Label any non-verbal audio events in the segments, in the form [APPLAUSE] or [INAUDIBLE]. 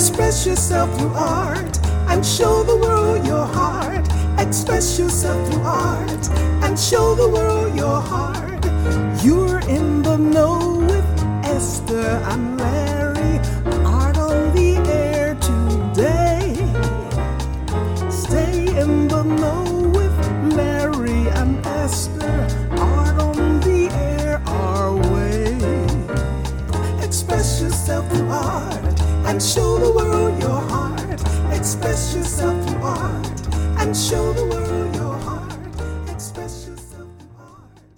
Express yourself through art and show the world your heart. Express yourself through art and show the world your heart. You're in the know with Esther and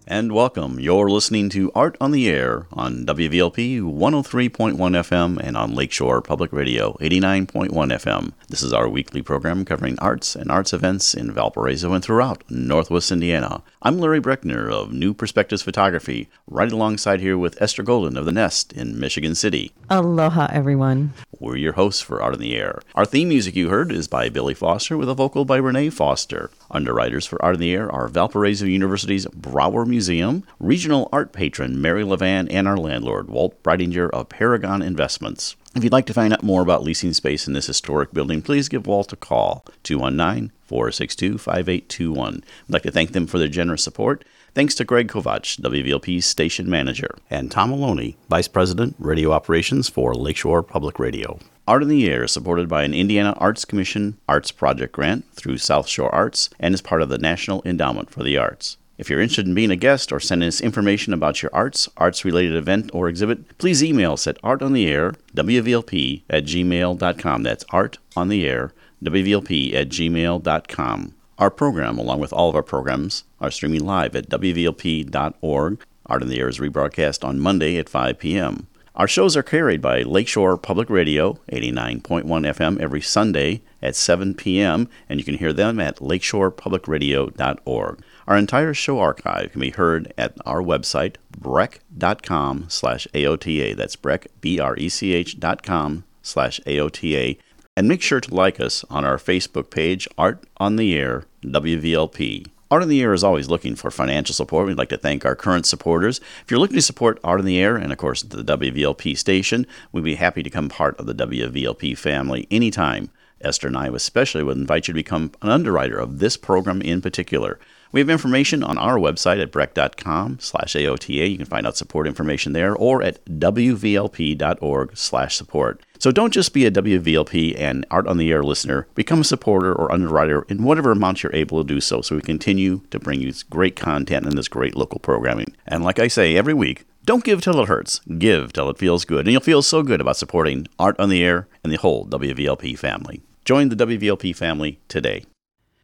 And welcome. You're listening to Art on the Air on WVLP 103.1 FM and on Lakeshore Public Radio 89.1 FM. This is our weekly program covering arts and arts events in Valparaiso and throughout Northwest Indiana. I'm Larry Brechner of New Perspectives Photography, right alongside here with Esther Golden of The Nest in Michigan City. Aloha, everyone. We're your hosts for Art in the Air. Our theme music you heard is by Billy Foster with a vocal by Renee Foster. Underwriters for Art in the Air are Valparaiso University's Brauer Museum, regional art patron Mary Levan, and our landlord, Walt Breidinger of Paragon Investments. If you'd like to find out more about leasing space in this historic building, please give Walt a call, 219 462 5821. I'd like to thank them for their generous support. Thanks to Greg Kovach, WVLP's station manager, and Tom Maloney, Vice President, Radio Operations for Lakeshore Public Radio. Art in the Air is supported by an Indiana Arts Commission Arts Project grant through South Shore Arts and is part of the National Endowment for the Arts. If you're interested in being a guest or sending us information about your arts, arts related event, or exhibit, please email us at artontheair, WVLP at gmail.com. That's art on the air, WVLP at gmail.com. Our program, along with all of our programs, are streaming live at WVLP.org. Art on the Air is rebroadcast on Monday at 5 p.m. Our shows are carried by Lakeshore Public Radio, 89.1 FM, every Sunday at 7 p.m., and you can hear them at lakeshorepublicradio.org. Our entire show archive can be heard at our website, brech.com slash AOTA. That's breck, B-R-E-C-H dot com slash AOTA. And make sure to like us on our Facebook page, Art on the Air, WVLP. Art on the Air is always looking for financial support. We'd like to thank our current supporters. If you're looking to support Art on the Air and, of course, the WVLP station, we'd be happy to become part of the WVLP family anytime. Esther and I especially would invite you to become an underwriter of this program in particular. We have information on our website at brech.com slash AOTA. You can find out support information there or at wvlp.org slash support. So don't just be a WVLP and Art on the Air listener. Become a supporter or underwriter in whatever amount you're able to do so so we continue to bring you this great content and this great local programming. And like I say every week, don't give till it hurts. Give till it feels good. And you'll feel so good about supporting Art on the Air and the whole WVLP family. Join the WVLP family today.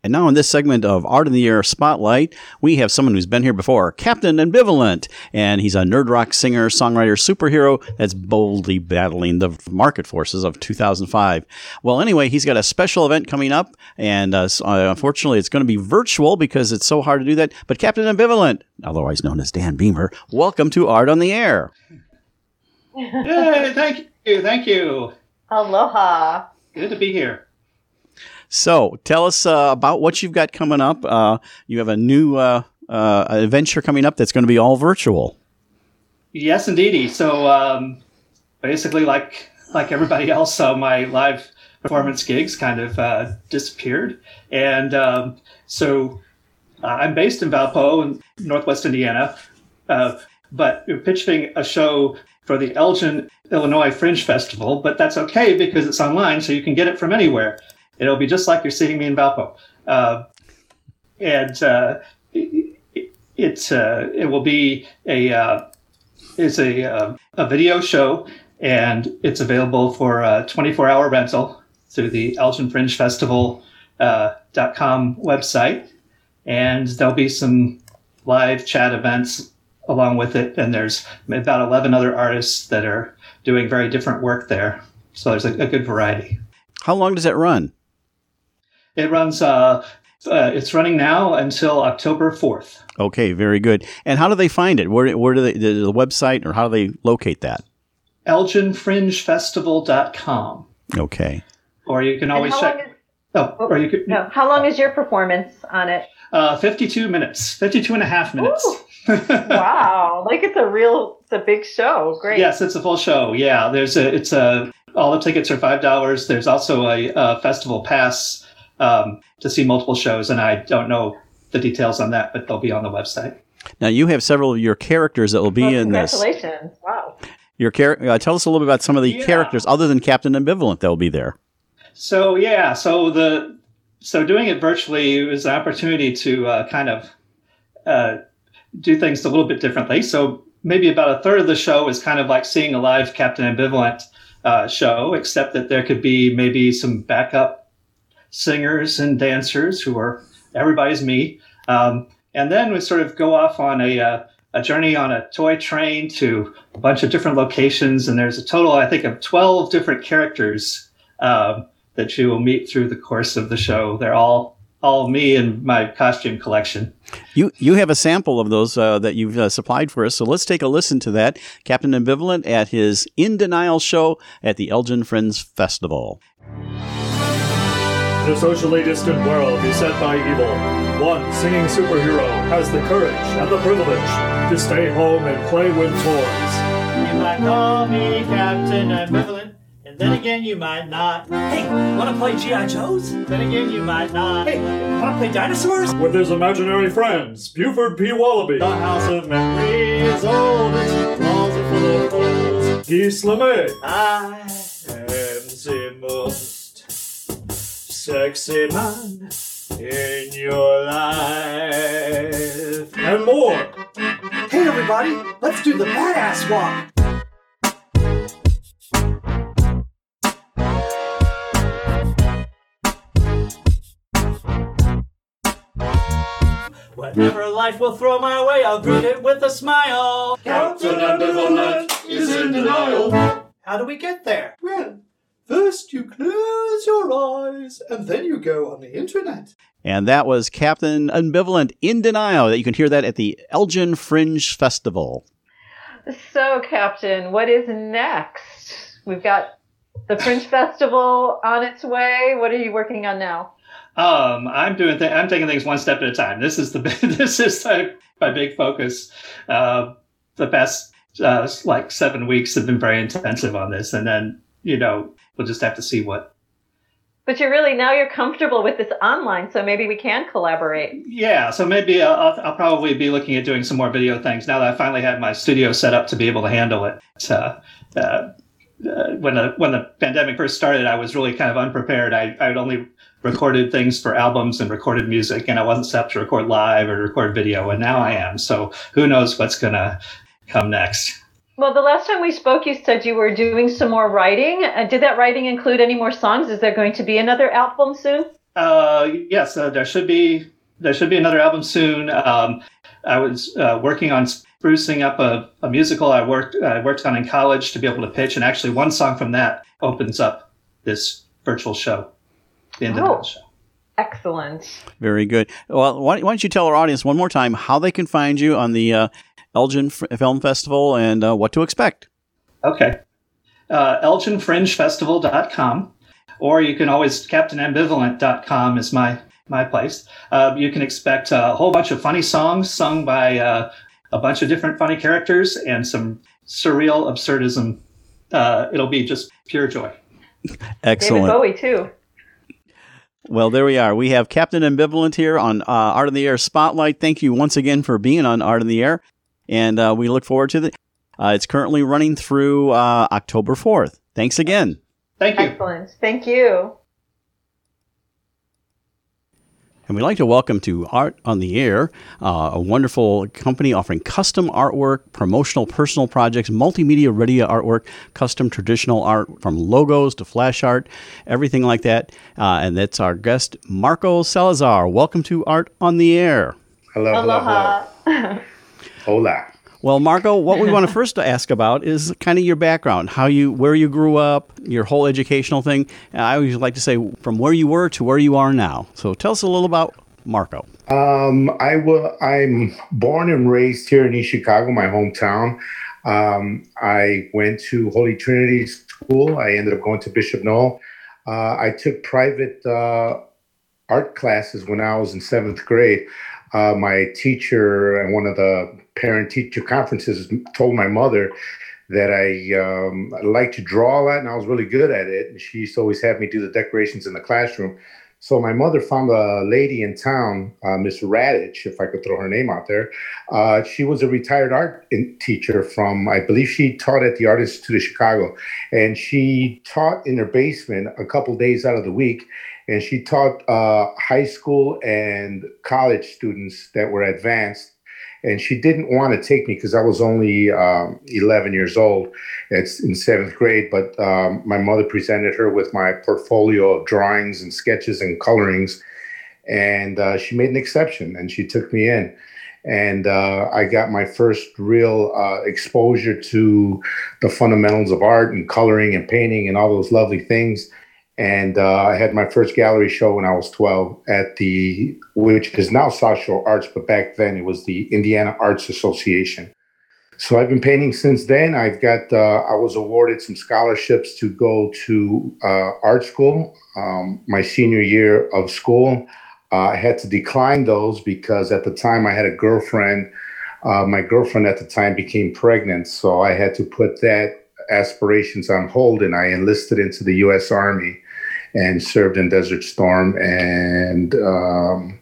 And now, in this segment of Art in the Air Spotlight, we have someone who's been here before, Captain Ambivalent. And he's a nerd rock singer, songwriter, superhero that's boldly battling the market forces of 2005. Well, anyway, he's got a special event coming up. And uh, uh, unfortunately, it's going to be virtual because it's so hard to do that. But Captain Ambivalent, otherwise known as Dan Beamer, welcome to Art on the Air. Yay, thank you, thank you. Aloha. Good to be here. So, tell us uh, about what you've got coming up. Uh, you have a new uh, uh, adventure coming up that's going to be all virtual. Yes, indeedy. So, um, basically, like like everybody else, uh, my live performance gigs kind of uh, disappeared, and um, so I'm based in Valpo, in Northwest Indiana, but we're pitching a show for the Elgin, Illinois Fringe Festival. But that's okay because it's online, so you can get it from anywhere. It'll be just like you're seeing me in Valpo. Uh, and uh, it, it, uh, it will be a uh, it's a, uh, a video show, and it's available for a 24 hour rental through the Elgin Fringe Festival uh, dot com website. And there'll be some live chat events along with it. And there's about 11 other artists that are doing very different work there. So there's a, a good variety. How long does it run? It runs. Uh, uh, it's running now until October fourth. Okay, very good. And how do they find it? Where, where do they, the, the website or how do they locate that? ElginFringeFestival.com. Okay. Or you can always check. long is, oh, or you could. no, how long is your performance on it? Uh, 52 minutes, 52 and a half minutes. Wow, [LAUGHS] like it's a real, it's a big show. Great. yes, it's a full show. Yeah, there's a, it's a, all the tickets are five dollars. There's also a, a festival pass um, to see multiple shows, and I don't know the details on that, but they'll be on the website. Now you have several of your characters that will be Well, in this. congratulations. Wow. Your char- uh, tell us a little bit about some of the Yeah. characters other than Captain Ambivalent that will be there. So yeah, so the so doing it virtually was an opportunity to uh, kind of uh, do things a little bit differently. So maybe about a third of the show is kind of like seeing a live Captain Ambivalent uh, show, except that there could be maybe some backup singers and dancers who are everybody's me. Um, and then we sort of go off on a, uh, a journey on a toy train to a bunch of different locations. And there's a total, I think, of 12 different characters um, that you will meet through the course of the show. They're all all me and my costume collection. You you have a sample of those uh, that you've uh, supplied for us, so let's take a listen to that. Captain Ambivalent at his In Denial show at the Elgin Fringe Festival. In a socially distant world beset by evil, one singing superhero has the courage and the privilege to stay home and play with toys. You might call me Captain Ambivalent, and then again you might not. Hey, wanna play G.I. Joes? Then again you might not. Hey, wanna play dinosaurs? With his imaginary friends, Buford P. Wallaby, the House of Memories, is old its walls are full of holes. Guy Slamet, I am the most sexy man in your life. and more. Hey everybody, let's do the badass walk. Whatever life will throw my way, I'll greet it with a smile. Captain Ambivalent is in denial. How do we get there? Well, first you close your eyes and then you go on the internet. And that was Captain Ambivalent in Denial. That you can hear that at the Elgin Fringe Festival. So, Captain, what is next? We've got the Fringe Festival on its way. What are you working on now? Um, I'm doing. Th- I'm taking things one step at a time. This is the. [LAUGHS] this is my, my big focus. Uh, the past uh, like seven weeks have been very intensive on this, and then you know we'll just have to see what. But you're really now you're comfortable with this online, so maybe we can collaborate. Yeah, so maybe I'll, I'll probably be looking at doing some more video things now that I finally have my studio set up to be able to handle it. So, uh, uh, when the when the pandemic first started, I was really kind of unprepared. I I only recorded things for albums and recorded music, and I wasn't set up to record live or record video, and now I am. So who knows what's gonna come next? Well, the last time we spoke, you said you were doing some more writing. Uh, did that writing include any more songs? Is there going to be another album soon? Uh, yes, uh, there should be there should be another album soon. Um, I was uh, working on sprucing up a, a musical I worked I worked on in college to be able to pitch, and actually one song from that opens up this virtual show, the end Oh. of the show. Excellent. Very good. Well, why, why don't you tell our audience one more time how they can find you on the uh, Elgin F- Film Festival and uh, what to expect? Okay. Uh, ElginFringeFestival.com, or you can always CaptainAmbivalent.com is my my place. Uh, you can expect a whole bunch of funny songs sung by uh, a bunch of different funny characters and some surreal absurdism. Uh, it'll be just pure joy. [LAUGHS] David Excellent. Bowie too. Well, there we are. We have Captain Ambivalent here on uh, Art in the Air Spotlight. Thank you once again for being on Art in the Air, and uh, we look forward to the. Uh, it's currently running through uh, October fourth. Thanks again. Thank you. Excellent. Thank you. And we'd like to welcome to Art on the Air, uh, a wonderful company offering custom artwork, promotional personal projects, multimedia ready artwork, custom traditional art from logos to flash art, everything like that. Uh, and that's our guest, Marco Salazar. Welcome to Art on the Air. Hello, hello, Aloha. hello. [LAUGHS] Hola. Well, Marco, what we want to [LAUGHS] first ask about is kind of your background, how you, where you grew up, your whole educational thing. And I always like to say from where you were to where you are now. So tell us a little about Marco. Um, I wa- I'm born and raised here in East Chicago, my hometown. Um, I went to Holy Trinity School. I ended up going to Bishop Noll. Uh, I took private uh, art classes when I was in seventh grade. Uh, my teacher and one of the parent teacher conferences, told my mother that I um, like to draw a lot and I was really good at it. And she used to always have me do the decorations in the classroom. So my mother found a lady in town, uh, Miss Radich, if I could throw her name out there. Uh, she was a retired art in- teacher from, I believe she taught at the Art Institute of Chicago, and she taught in her basement a couple days out of the week. And she taught uh, high school and college students that were advanced and she didn't want to take me because I was only um, 11 years old. It's in seventh grade, but um, my mother presented her with my portfolio of drawings and sketches and colorings, and uh, she made an exception and she took me in. And uh, I got my first real uh, exposure to the fundamentals of art and coloring and painting and all those lovely things and uh, I had my first gallery show when I was 12 at the, which is now Shore Arts, but back then it was the Indiana Arts Association. So I've been painting since then. I've got, uh, I was awarded some scholarships to go to uh, art school um, my senior year of school. Uh, I had to decline those because at the time I had a girlfriend. Uh, my girlfriend at the time became pregnant, so I had to put that aspirations on hold and I enlisted into the US Army and served in Desert Storm and um,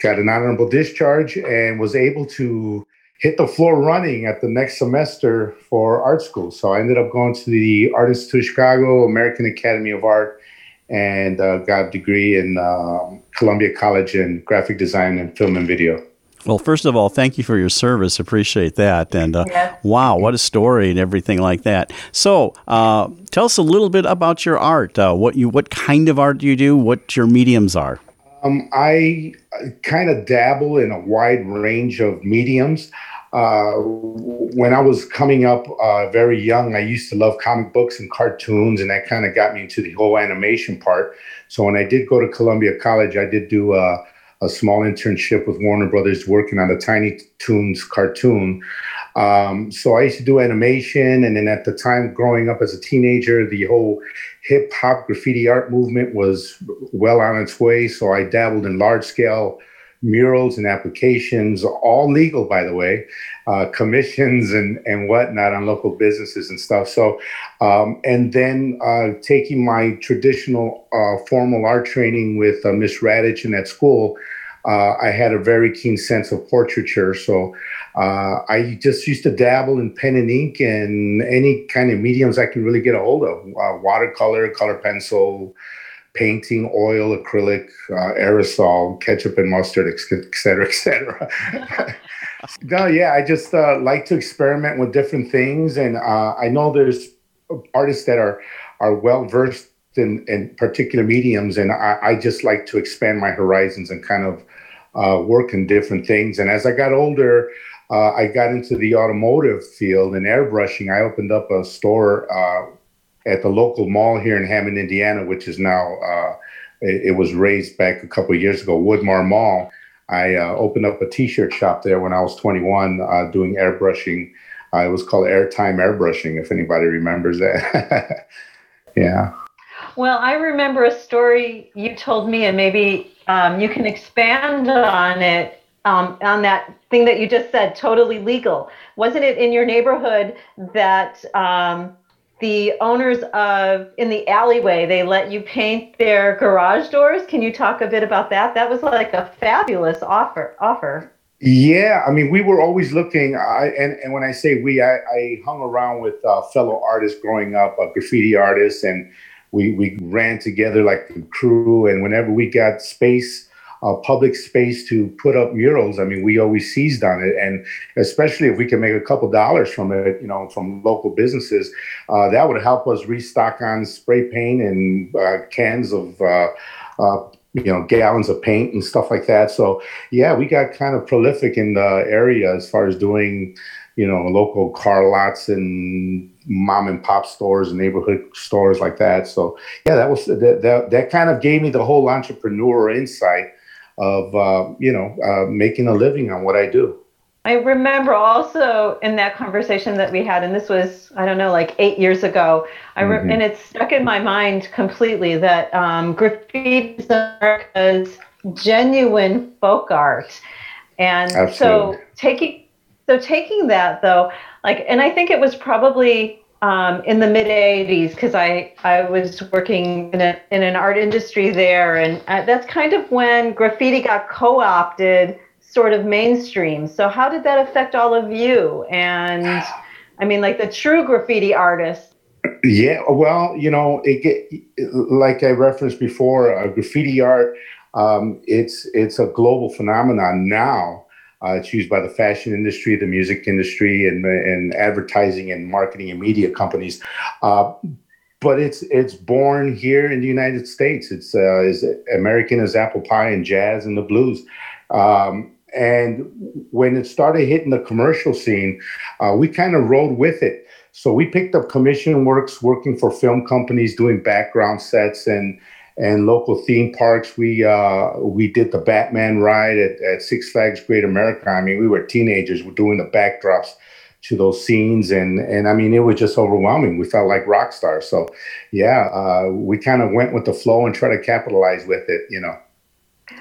got an honorable discharge and was able to hit the floor running at the next semester for art school. So I ended up going to the Art Institute of Chicago, American Academy of Art, and uh, got a degree in uh, Columbia College in graphic design and film and video. Well, first of all, thank you for your service. Appreciate that. And uh, yes. wow, what a story and everything like that. So, uh, tell us a little bit about your art. Uh, what you, what kind of art do you do? What your mediums are? Um, I kind of dabble in a wide range of mediums. Uh, when I was coming up uh, very young, I used to love comic books and cartoons, and that kind of got me into the whole animation part. So when I did go to Columbia College, I did do uh, a small internship with Warner Brothers working on a Tiny Toons cartoon. Um, so I used to do animation, and then at the time, growing up as a teenager, the whole hip hop graffiti art movement was well on its way. So I dabbled in large scale murals and applications, all legal, by the way, uh, commissions and and whatnot on local businesses and stuff. So, um, and then uh, taking my traditional uh, formal art training with uh, Miss Radich in that school. Uh, I had a very keen sense of portraiture, so uh, I just used to dabble in pen and ink and any kind of mediums I can really get a hold of: watercolor, color pencil, painting, oil, acrylic, uh, aerosol, ketchup and mustard, et cetera, et cetera. [LAUGHS] no, yeah, I just uh, like to experiment with different things, and uh, I know there's artists that are are well versed in, in particular mediums, and I, I, just like to expand my horizons and kind of uh, work in different things. And as I got older, uh, I got into the automotive field and airbrushing. I opened up a store uh, at the local mall here in Hammond, Indiana, which is now uh, it, it, was razed back a couple of years ago, Woodmar Mall. I uh, opened up a T-shirt shop there when I was 21, uh, doing airbrushing. Uh, it was called Airtime Airbrushing, if anybody remembers that. [LAUGHS] yeah. Well, I remember a story you told me, and maybe um, you can expand on it um, on that thing that you just said, totally legal. Wasn't it in your neighborhood that um, the owners of in the alleyway they let you paint their garage doors? Can you talk a bit about that? That was like a fabulous offer offer. Yeah i mean we were always looking I, and, and when i say we i, I hung around with uh, fellow artists growing up uh, graffiti artists and we, we ran together like a crew and whenever we got space uh, public space to put up murals, I mean, we always seized on it, and especially if we can make a couple dollars from it, you know, from local businesses, uh, that would help us restock on spray paint and uh, cans of. Uh, uh, you know, gallons of paint and stuff like that. So, yeah, we got kind of prolific in the area as far as doing, you know, local car lots and mom and pop stores and neighborhood stores like that. So yeah, that was that, that, that kind of gave me the whole entrepreneur insight of uh, you know uh, making a living on what I do. I remember also in that conversation that we had, and this was I don't know like eight years ago. I re- mm-hmm. and it stuck in my mind completely that um, graffiti is America's genuine folk art, and Absolutely. so taking So taking that though, like, and I think it was probably um, in the mid 80s because I, I was working in, a, in an art industry there. And uh, that's kind of when graffiti got co opted sort of mainstream. So, how did that affect all of you? And I mean, like the true graffiti artists. Yeah, well, you know, it get, like I referenced before, uh, graffiti art. Um, it's it's a global phenomenon now. Uh, it's used by the fashion industry, the music industry, and and advertising and marketing and media companies. Uh, but it's it's born here in the United States. It's uh, as American as apple pie and jazz and the blues. Um, and when it started hitting the commercial scene, uh, we kind of rode with it. So we picked up commission works, working for film companies, doing background sets and and local theme parks. We uh, we did the Batman ride at, at Six Flags Great America. I mean, we were teenagers. We're doing the backdrops to those scenes, and and I mean, it was just overwhelming. We felt like rock stars. So, yeah, uh, we kind of went with the flow and tried to capitalize with it. You know.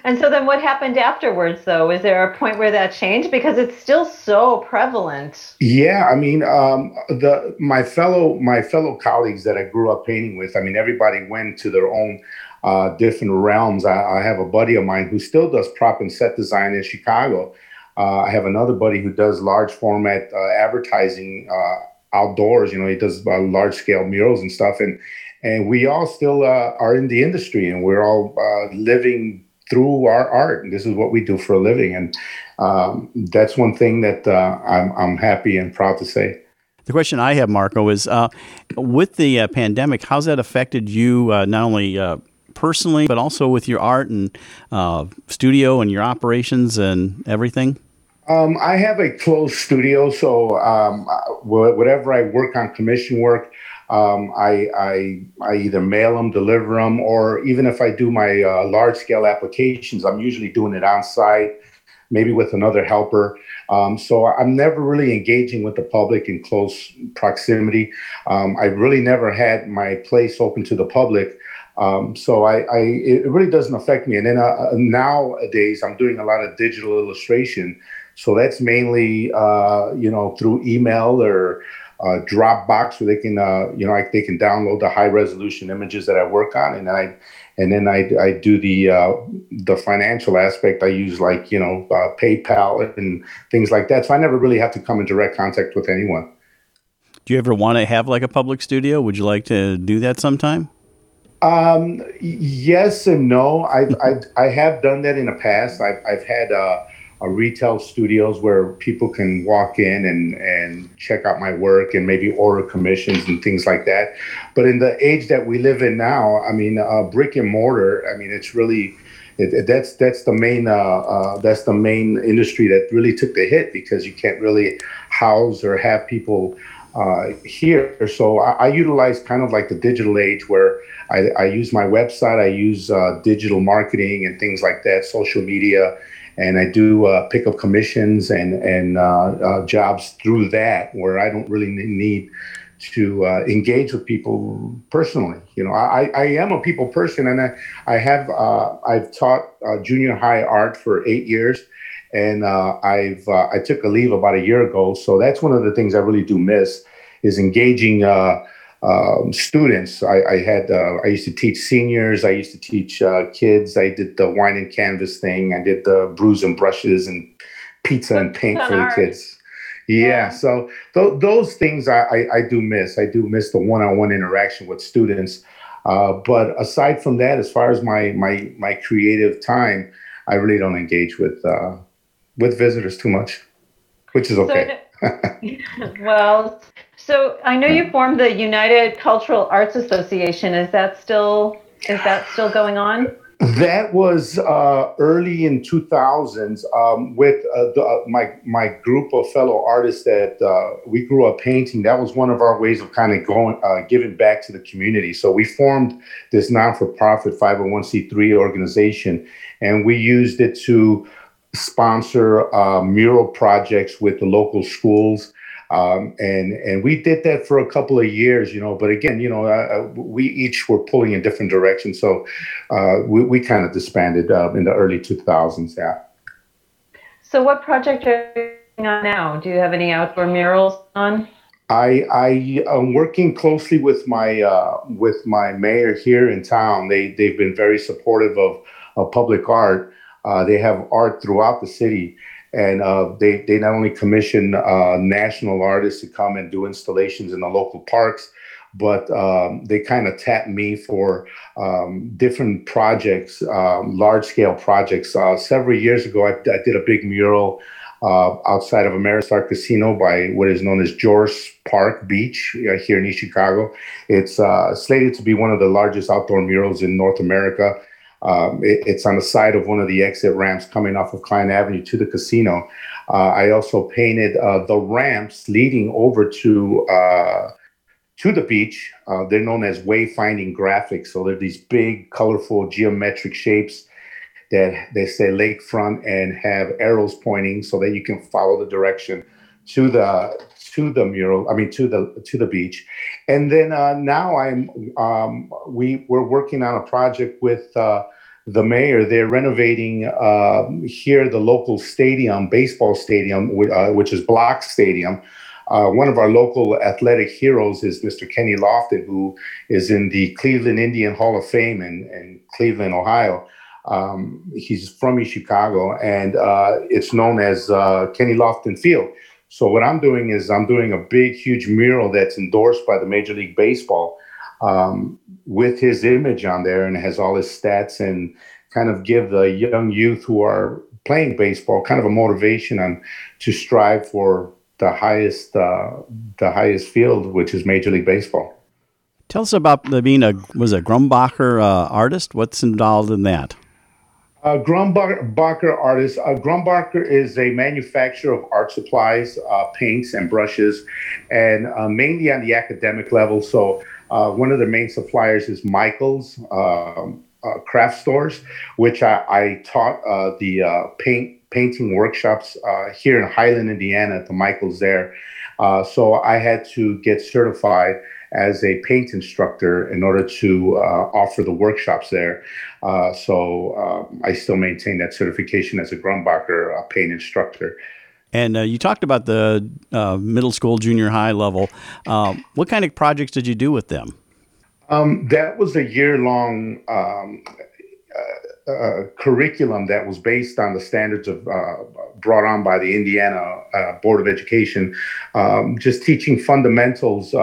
And so then what happened afterwards though? Is there a point where that changed because it's still so prevalent? Yeah, I mean, um, the my fellow my fellow colleagues that I grew up painting with, I mean, everybody went to their own uh, different realms. I, I, have a buddy of mine who still does prop and set design in Chicago. Uh, I have another buddy who does large format uh, advertising uh, outdoors. You know, he does uh, large scale murals and stuff. And and we all still uh, are in the industry, and we're all living through our art. And this is what we do for a living. And um, that's one thing that I'm I'm happy and proud to say. The question I have, Marco, is uh, with the uh, pandemic, how's that affected you uh, not only personally, but also with your art and uh, studio and your operations and everything? Um, I have a closed studio, so um, whatever I work on commission work, um, I, I, I either mail them, deliver them, or even if I do my uh, large scale applications, I'm usually doing it on site, maybe with another helper. Um, so I'm never really engaging with the public in close proximity. Um, I really never had my place open to the public um, so I, I, it really doesn't affect me. And then uh, uh, nowadays, I'm doing a lot of digital illustration. So that's mainly, uh, you know, through email or uh, Dropbox, where they can, uh, you know, I, they can download the high resolution images that I work on, and then I, and then I, I do the uh, the financial aspect. I use like you know PayPal and things like that. So I never really have to come in direct contact with anyone. Do you ever want to have like a public studio? Would you like to do that sometime? Um, yes and no. I've, I've I have done that in the past. I've I've had uh, a retail studios where people can walk in and and check out my work and maybe order commissions and things like that. But in the age that we live in now, I mean, uh, brick and mortar. I mean, it's really it, it, that's that's the main uh, uh, that's the main industry that really took the hit because you can't really house or have people uh, here. So I, I, utilize kind of like the digital age where I, I use my website, I use uh, digital marketing and things like that, social media, and I do uh, pick up commissions and and uh, uh, jobs through that where I don't really need to uh, engage with people personally. You know, I, I am a people person, and I, I have I've taught junior high art for eight years and uh, I've uh, I took a leave about a year ago. So that's one of the things I really do miss is engaging uh, um, students. I, I had uh, I used to teach seniors. I used to teach uh, kids. I did the wine and canvas thing. I did the brews and brushes and pizza and paint for the kids. Yeah, yeah. so th- those things I, I, I, do miss. I do miss the one-on-one interaction with students. Uh, but aside from that, as far as my my my creative time, I really don't engage with uh, with visitors too much, which is okay. So, [LAUGHS] [LAUGHS] well, so I know you formed the United Cultural Arts Association. Is that still is that still going on? That was uh, early in 2000s um, with uh, the, uh, my my group of fellow artists that uh, we grew up painting. That was one of our ways of kind of going uh, giving back to the community. So we formed this non for profit 501c3 organization, and we used it to sponsor uh, mural projects with the local schools. Um, and and we did that for a couple of years, you know. But again, you know, uh, we each were pulling in different directions, so uh, we we kind of disbanded uh, in the early two thousands. Yeah. So, what project are you on now? Do you have any outdoor murals on? I I am working closely with my uh, with my mayor here in town. They they've been very supportive of, of public art. Uh, they have art throughout the city, and uh, they they not only commission uh, national artists to come and do installations in the local parks, but um, they kind of tap me for um, different projects, um, large scale projects. Uh, several years ago, I, I did a big mural uh, outside of Ameristar Casino by what is known as Jeorse Park Beach uh, here in East Chicago. It's uh, slated to be one of the largest outdoor murals in North America. Um, it, it's on the side of one of the exit ramps coming off of Cline Avenue to the casino. Uh, I also painted uh, the ramps leading over to uh, to the beach. they're known as wayfinding graphics. So they're these big, colorful, geometric shapes that they say lakefront and have arrows pointing so that you can follow the direction to the to the mural. I mean to the to the beach, and then uh, now I'm um, we we're working on a project with. Uh, the mayor, they're renovating uh, here the local stadium, baseball stadium, uh, which is Block Stadium. Uh, one of our local athletic heroes is Mr. Kenny Lofton, who is in the Cleveland Indian Hall of Fame in, in Cleveland, Ohio. Um, he's from Chicago, and uh, it's known as uh, Kenny Lofton Field. So what I'm doing is I'm doing a big, huge mural that's endorsed by the Major League Baseball um, with his image on there, and has all his stats, and kind of give the young youth who are playing baseball kind of a motivation on to strive for the highest uh, the highest field, which is Major League Baseball. Tell us about being a was a Grumbacher uh, artist. What's involved in that? Uh, Grumbacher Artists. Uh, Grumbacher is a manufacturer of art supplies, uh, paints, and brushes, and uh, mainly on the academic level. So, uh, one of the main suppliers is Michael's um, uh, Craft Stores, which I, I taught uh, the paint painting workshops here in Highland, Indiana, at the Michael's there. so, I had to get certified as a paint instructor in order to offer the workshops there. Uh, so um, I still maintain that certification as a Grumbacher uh, paint instructor. And uh, you talked about the uh, middle school, junior high level. Um, what kind of projects did you do with them? Um, that was a year long um, uh, curriculum that was based on the standards of uh, brought on by the Indiana uh, Board of Education, um, just teaching fundamentals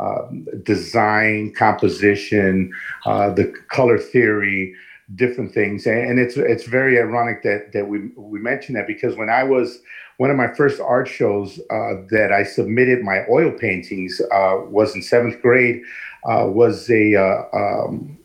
um, design, composition, uh, the color theory, different things. And, it's it's very ironic that that we we mentioned that because when I was one of my first art shows uh, that I submitted my oil paintings uh, was in seventh grade. Uh, was a uh, um,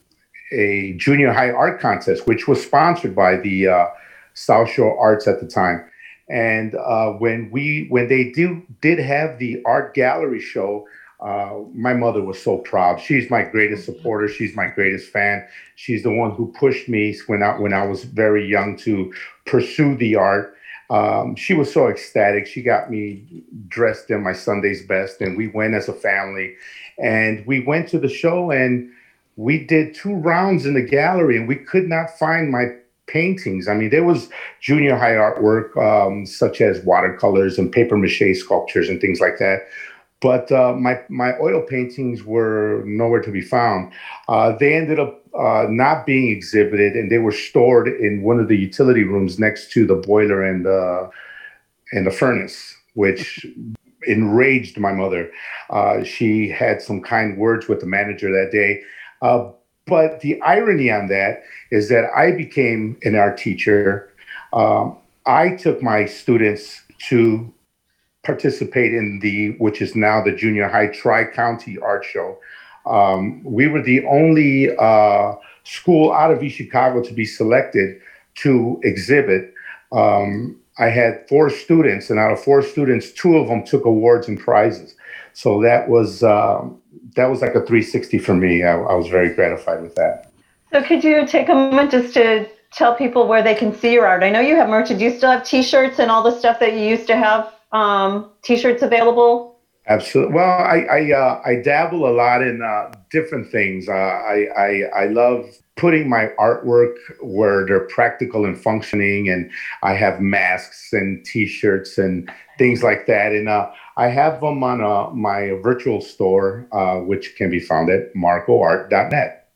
a junior high art contest, which was sponsored by the South Shore Arts at the time. And when we when they do did have the art gallery show, uh, my mother was so proud. She's my greatest mm-hmm. supporter. She's my greatest fan. She's the one who pushed me when I when I was very young to pursue the art. Um, she was so ecstatic. She got me dressed in my Sunday's best, and we went as a family. And we went to the show, and we did two rounds in the gallery, and we could not find my paintings. I mean, there was junior high artwork um, such as watercolors and paper mache sculptures and things like that but uh, my my oil paintings were nowhere to be found. Uh, they ended up uh, not being exhibited, and they were stored in one of the utility rooms next to the boiler and uh, and the furnace, which [LAUGHS] enraged my mother. Uh, she had some kind words with the manager that day. Uh, but the irony on that is that I became an art teacher. Um, I took my students to participate in the, which is now the junior high tri county art show. Um, we were the only uh, school out of East Chicago to be selected to exhibit. Um, I had four students, and out of four students, two of them took awards and prizes. So that was um, that was like a 360 for me. I, I was very gratified with that. So could you take a moment just to tell people where they can see your art? I know you have merch. Do you still have T-shirts and all the stuff that you used to have? Um, t-shirts available? Absolutely. Well, I I, uh, I dabble a lot in uh, different things. Uh, I, I I love putting my artwork where they're practical and functioning, and I have masks and T-shirts and things like that. And uh, I have them on uh, my virtual store, uh, which can be found at marcoart.net.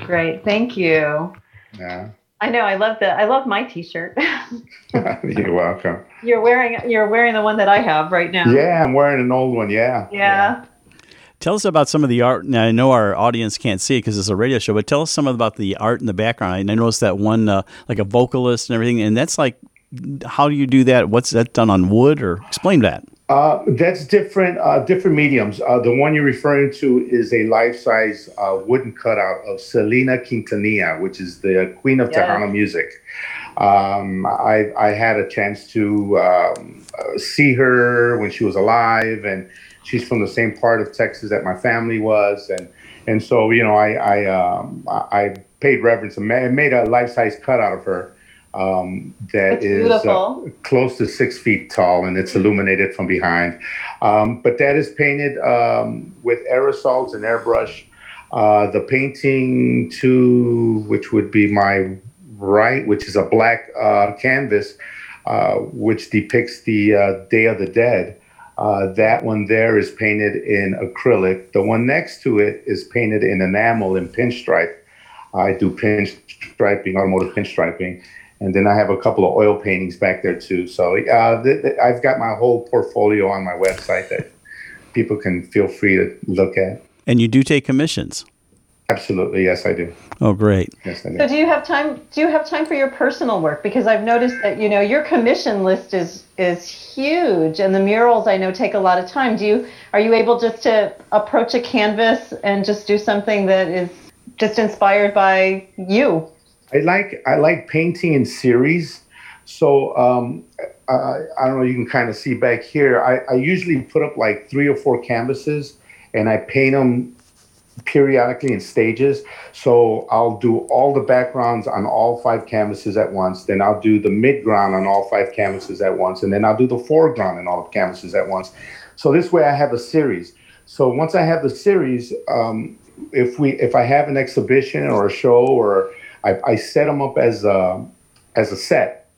Great, thank you. Yeah. I know. I love the. I love my T-shirt. [LAUGHS] [LAUGHS] You're welcome. You're wearing. You're wearing the one that I have right now. Yeah, I'm wearing an old one. Yeah. Yeah. Tell us about some of the art. Now, I know our audience can't see it because it's a radio show, but tell us some about the art in the background. I noticed that one, uh, like a vocalist and everything, and that's like, how do you do that? What's that done on wood, or explain that? Uh, that's different, uh, different mediums. Uh, the one you're referring to is a life-size uh, wooden cutout of Selena Quintanilla, which is the queen of Yeah. Tejano music. Um, I, I had a chance to um, see her when she was alive, and she's from the same part of Texas that my family was, and and so you know I I, um, I I paid reverence and made a life-size cutout of her um, that It's is uh, close to six feet tall and it's illuminated from behind. Um, but that is painted um, with aerosols and airbrush. Uh, the painting to which would be my right, which is a black uh, canvas, uh, which depicts the uh, Day of the Dead. Uh, that one there is painted in acrylic. The one next to it is painted in enamel and pinstripe. I do pinstriping, automotive pinstriping, and then I have a couple of oil paintings back there too. So uh, th- th- I've got my whole portfolio on my website that [LAUGHS] people can feel free to look at. And you do take commissions. Absolutely, yes, I do. Oh, great. Yes, I do. So do you have time? Do you have time for your personal work? Because I've noticed that you know your commission list is is huge, and the murals I know take a lot of time. Do you are you able just to approach a canvas and just do something that is just inspired by you? I like I like painting in series. So um, I, I don't know. You can kind of see back here. I, I usually put up like three or four canvases, and I paint them periodically in stages. So I'll do all the backgrounds on all five canvases at once. Then I'll do the midground on all five canvases at once, and then I'll do the foreground on all the canvases at once. So this way I have a series. So once I have the series, um, if we if I have an exhibition or a show or I, I set them up as a as a set.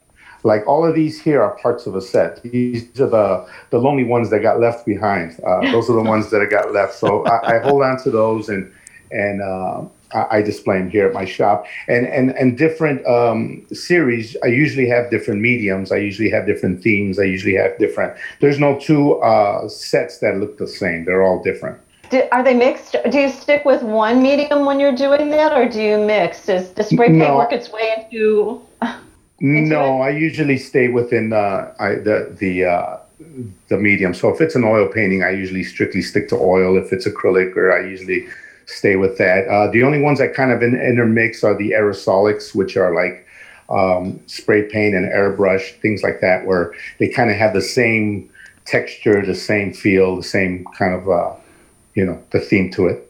Like all of these here are parts of a set. These are the the lonely ones that got left behind. Uh, [LAUGHS] those are the ones that I got left. So I, I hold on to those and and uh, I, I display them here at my shop. And and and different um, series. I usually have different mediums. I usually have different themes. I usually have different. There's no two uh, sets that look the same. They're all different. Do, are they mixed? Do you stick with one medium when you're doing that, or do you mix? Does the spray paint No. work its way into? into No, I usually stay within uh, I, the the uh, the medium. So if it's an oil painting, I usually strictly stick to oil. If it's acrylic, or I usually stay with that. Uh, the only ones that kind of in, intermix are the aerosolics, which are like um, spray paint and airbrush, things like that, where they kind of have the same texture, the same feel, the same kind of uh, you know the theme to it.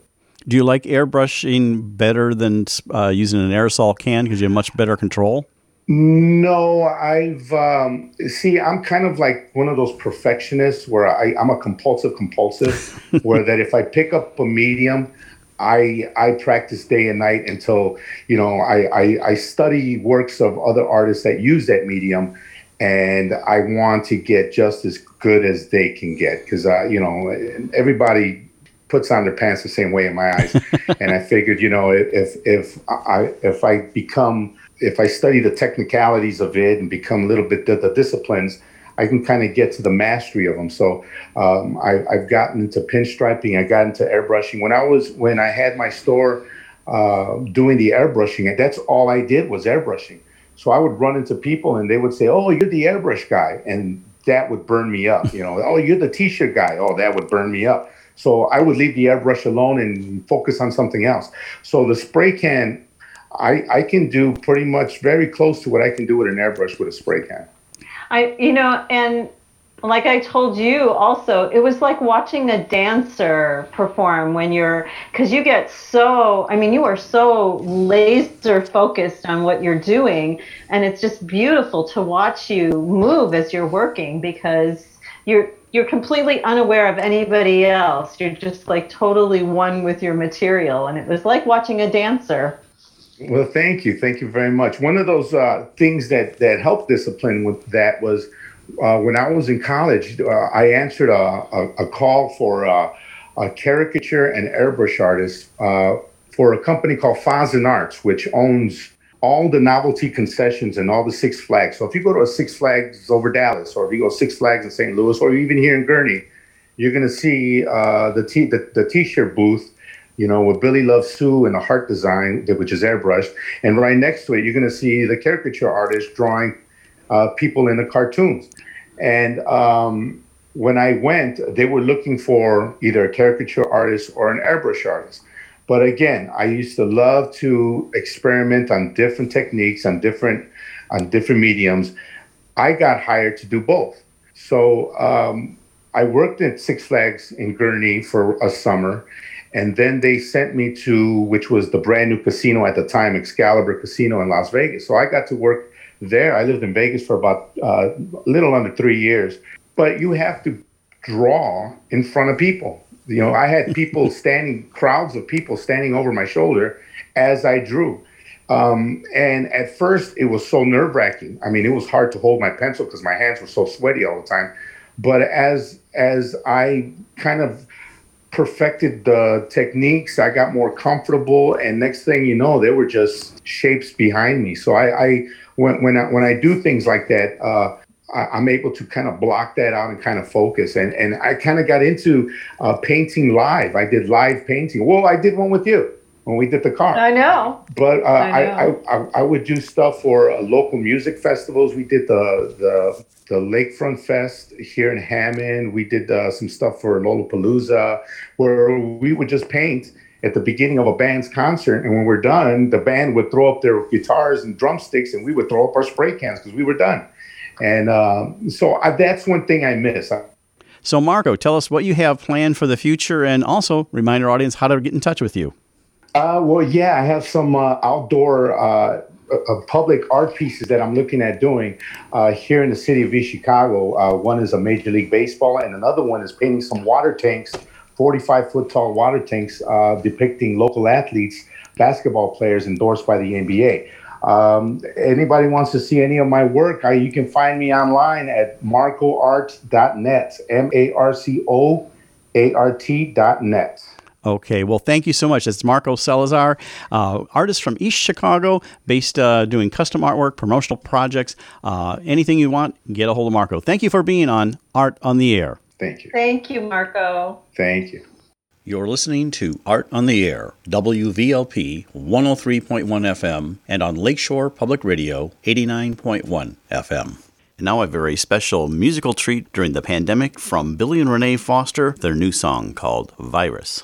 Do you like airbrushing better than uh, using an aerosol can because you have much better control? No, I've um, see. I'm kind of like one of those perfectionists where I, I'm a compulsive compulsive. [LAUGHS] where that if I pick up a medium, I I practice day and night until you know I, I I study works of other artists that use that medium, and I want to get just as good as they can get because uh, you know everybody puts on their pants the same way in my eyes, [LAUGHS] and I figured you know if if I if I become if I study the technicalities of it and become a little bit the, the disciplines, I can kind of get to the mastery of them. So um, I, I've gotten into pinstriping. I got into airbrushing. When I was when I had my store uh, doing the airbrushing, that's all I did was airbrushing. So I would run into people and they would say, "Oh, you're the airbrush guy," and that would burn me up. You know, "Oh, you're the t-shirt guy." Oh, that would burn me up. So I would leave the airbrush alone and focus on something else. So the spray can I, I can do pretty much very close to what I can do with an airbrush with a spray can. I, you know, and like I told you also, it was like watching a dancer perform when you're, because you get so, I mean, you are so laser focused on what you're doing. And it's just beautiful to watch you move as you're working because you're, you're completely unaware of anybody else. You're just like totally one with your material, and it was like watching a dancer. Well, thank you, thank you very much. One of those uh, things that that helped discipline with that was uh, when I was in college. Uh, I answered a, a, a call for a caricature and airbrush artist uh, for a company called Fazen Arts, which owns all the novelty concessions and all the Six Flags. So if you go to a Six Flags over Dallas, or if you go Six Flags in St. Louis, or even here in Gurnee, you're going to see uh, the, t- the the t-shirt booth, you know, with Billy Love Sue and the heart design, which is airbrushed, and right next to it, you're going to see the caricature artist drawing uh, people in the cartoons. And um, when I went, they were looking for either a caricature artist or an airbrush artist. But again, I used to love to experiment on different techniques, on different on different mediums. I got hired to do both. So um, I worked at Six Flags in Gurnee for a summer, and then they sent me to which was the brand new casino at the time, Excalibur Casino in Las Vegas. So I got to work there. I lived in Vegas for about uh, a little under three years. But you have to draw in front of people. You know, I had people [LAUGHS] standing, crowds of people standing over my shoulder as I drew. Um, and at first, it was so nerve wracking. I mean, it was hard to hold my pencil because my hands were so sweaty all the time. But as as I kind of perfected the techniques, I got more comfortable, and next thing you know, there were just shapes behind me. So I, I when when I, when I do things like that, uh, I, am able to kind of block that out and kind of focus. And and I kind of got into uh, painting live. I did live painting. Well, I did one with you when we did the car. I know. But uh, I, know. I, I, I would do stuff for uh, local music festivals. We did the the the Lakefront Fest here in Hammond. We did uh, some stuff for Lollapalooza, where we would just paint at the beginning of a band's concert, and when we're done, the band would throw up their guitars and drumsticks, and we would throw up our spray cans because we were done. And um, so I, that's one thing I miss. So, Marco, tell us what you have planned for the future and also remind our audience how to get in touch with you. Uh, well, yeah, I have some uh, outdoor uh, uh public art pieces that I'm looking at doing uh, here in the city of East Chicago. Uh, one is a Major League Baseball, and another one is painting some water tanks, 45 foot tall water tanks depicting local athletes, basketball players endorsed by the NBA. Um, anybody wants to see any of my work, I, you can find me online at marcoart.net, M A R C O A R T.net. Okay, well, thank you so much. It's Marco Salazar, uh, artist from East Chicago, based uh, doing custom artwork, promotional projects, uh, anything you want, get a hold of Marco. Thank you for being on Art on the Air. Thank you. Thank you, Marco. Thank you. You're listening to Art on the Air, WVLP 103.1 FM, and on Lakeshore Public Radio 89.1 FM. And now a very special musical treat during the pandemic from Billy and Renee Foster, their new song called Virus.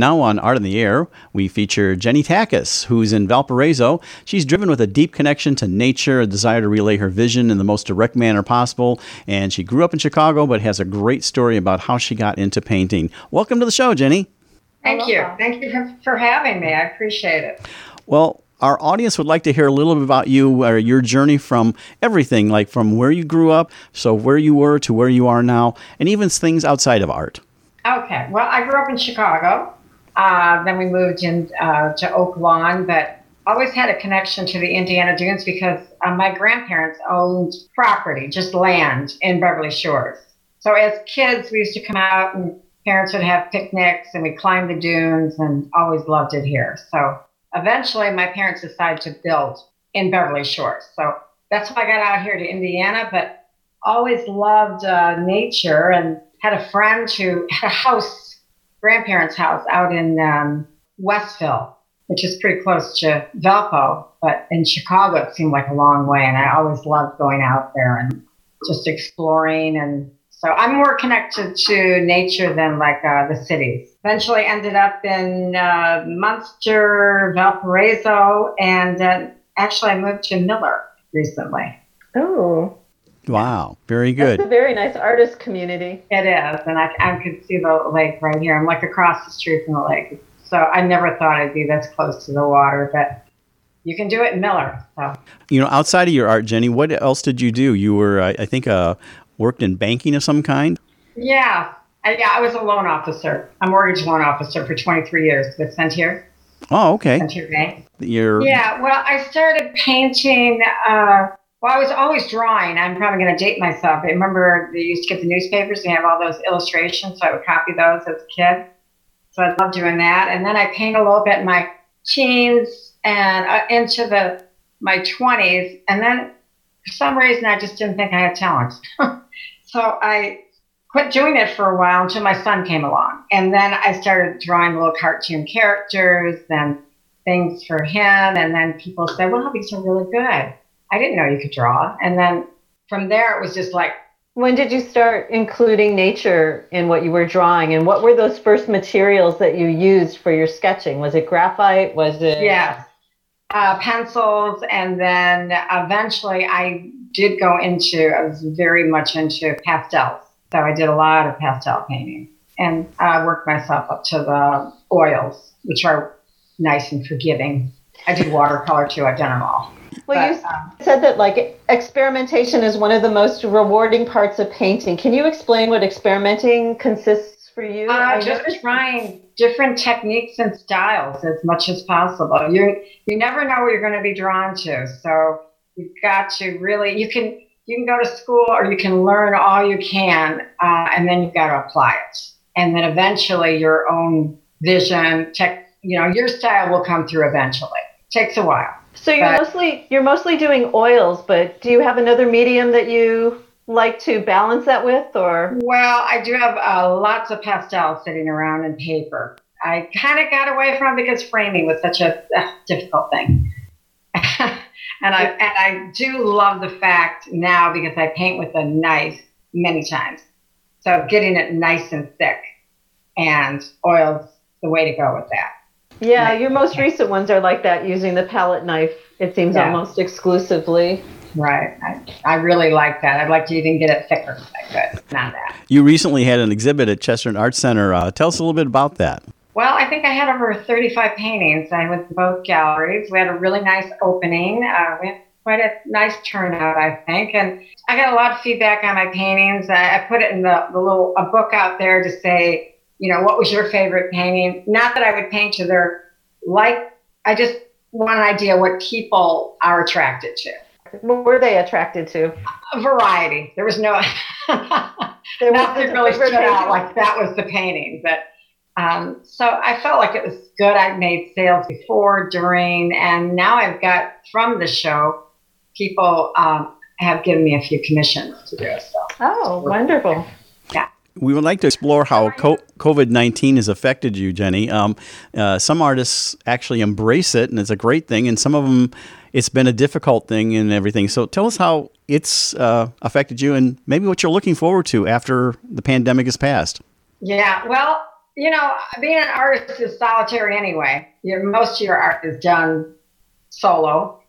And now on Art in the Air, we feature Jenny Takis, who's in Valparaiso. She's driven with a deep connection to nature, a desire to relay her vision in the most direct manner possible. And she grew up in Chicago, but has a great story about how she got into painting. Welcome to the show, Jenny. Thank you. Thank you for, for having me. I appreciate it. Well, our audience would like to hear a little bit about you or your journey from everything, like from where you grew up, so where you were to where you are now, and even things outside of art. Okay. Well, I grew up in Chicago. Uh, then we moved in uh, to Oak Lawn, but always had a connection to the Indiana Dunes because uh, my grandparents owned property, just land in Beverly Shores. So as kids, we used to come out and parents would have picnics and we climbed the dunes and always loved it here. So eventually, my parents decided to build in Beverly Shores. So that's why I got out here to Indiana, but always loved uh, nature and had a friend who had a house grandparents' house out in um, Westville, which is pretty close to Valpo, but in Chicago it seemed like a long way, and I always loved going out there and just exploring. And so I'm more connected to nature than like uh, the cities. Eventually ended up in uh, Munster, Valparaiso, and uh, actually I moved to Miller recently. Oh, Wow, very that's good. a very nice artist community. It is, and I, I could see the lake right here. I'm like across the street from the lake. So I never thought I'd be this close to the water, but you can do it in Miller. So You know, outside of your art, Jenny, what else did you do? You were, I, I think, uh, worked in banking of some kind. yeah, I, yeah, I was a loan officer, a mortgage loan officer for 23 years with Centier, Oh, okay. Centier Bank. You're Yeah, well, I started painting. Uh, well, I was always drawing. I'm probably going to date myself. I remember they used to get the newspapers and have all those illustrations, so I would copy those as a kid. So I loved doing that. And then I paint a little bit in my teens and uh, into the my 20s. And then for some reason, I just didn't think I had talent. [LAUGHS] so I quit doing it for a while until my son came along. And then I started drawing little cartoon characters and things for him. And then people said, wow, these are really good. I didn't know you could draw. And then from there, it was just like, When did you start including nature in what you were drawing? And what were those first materials that you used for your sketching? Was it graphite? Was it? yeah, uh, pencils. And then eventually I did go into, I was very much into pastels. So I did a lot of pastel painting and I worked myself up to the oils, which are nice and forgiving. I did watercolor too. I've done them all. Well, you um, said that like experimentation is one of the most rewarding parts of painting. Can you explain what experimenting consists for you? Uh, just noticed- trying different techniques and styles as much as possible. You you never know what you're going to be drawn to, so you've got to really you can you can go to school or you can learn all you can, uh, and then you've got to apply it, and then eventually your own vision, tech, you know, your style will come through eventually. takes a while. So you're but- mostly you're mostly doing oils, but do you have another medium that you like to balance that with, or Well, I do have uh, lots of pastels sitting around and paper. I kind of got away from it because framing was such a uh, difficult thing. [LAUGHS] and I and I do love the fact now because I paint with a knife many times. So getting it nice and thick and oil's the way to go with that. Yeah, your most recent ones are like that using the palette knife. It seems Yeah. almost exclusively. Right. I, I really like that. I'd like to even get it thicker if I could. Not that. You recently had an exhibit at Chesterton Art Center. Uh, tell us a little bit about that. Well, I think I had over 35 paintings. I went to both galleries. We had a really nice opening. Uh, we had quite a nice turnout, I think. And I got a lot of feedback on my paintings. I, I put it in the, the little a book out there to say, you know, what was your favorite painting? Not that I would paint to their like. I just want an idea what people are attracted to. What were they attracted to? A variety. There was no. [LAUGHS] There nothing really stood out like that was the painting but um, so i felt like it was good i made sales before during and now i've got from the show people um, have given me a few commissions to do. So. Oh, wonderful. We would like to explore how COVID 19 has affected you, Jenny. Um, uh, some artists actually embrace it, and it's a great thing, and some of them, it's been a difficult thing and everything. So tell us how it's uh, affected you and maybe what you're looking forward to after the pandemic has passed. Yeah, well, you know, being an artist is solitary anyway. Your, most of your art is done solo.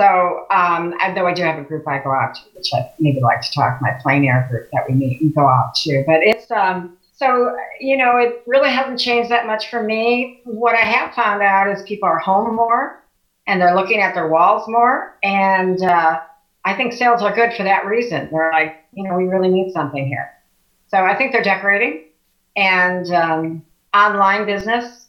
So, um, though I do have a group I go out to, which I maybe like to talk, my plein air group that we meet and go out to. But it's, um, so, you know, it really hasn't changed that much for me. What I have found out is people are home more and they're looking at their walls more. And uh, I think sales are good for that reason. They're like, you know, we really need something here. So I think they're decorating and um, online business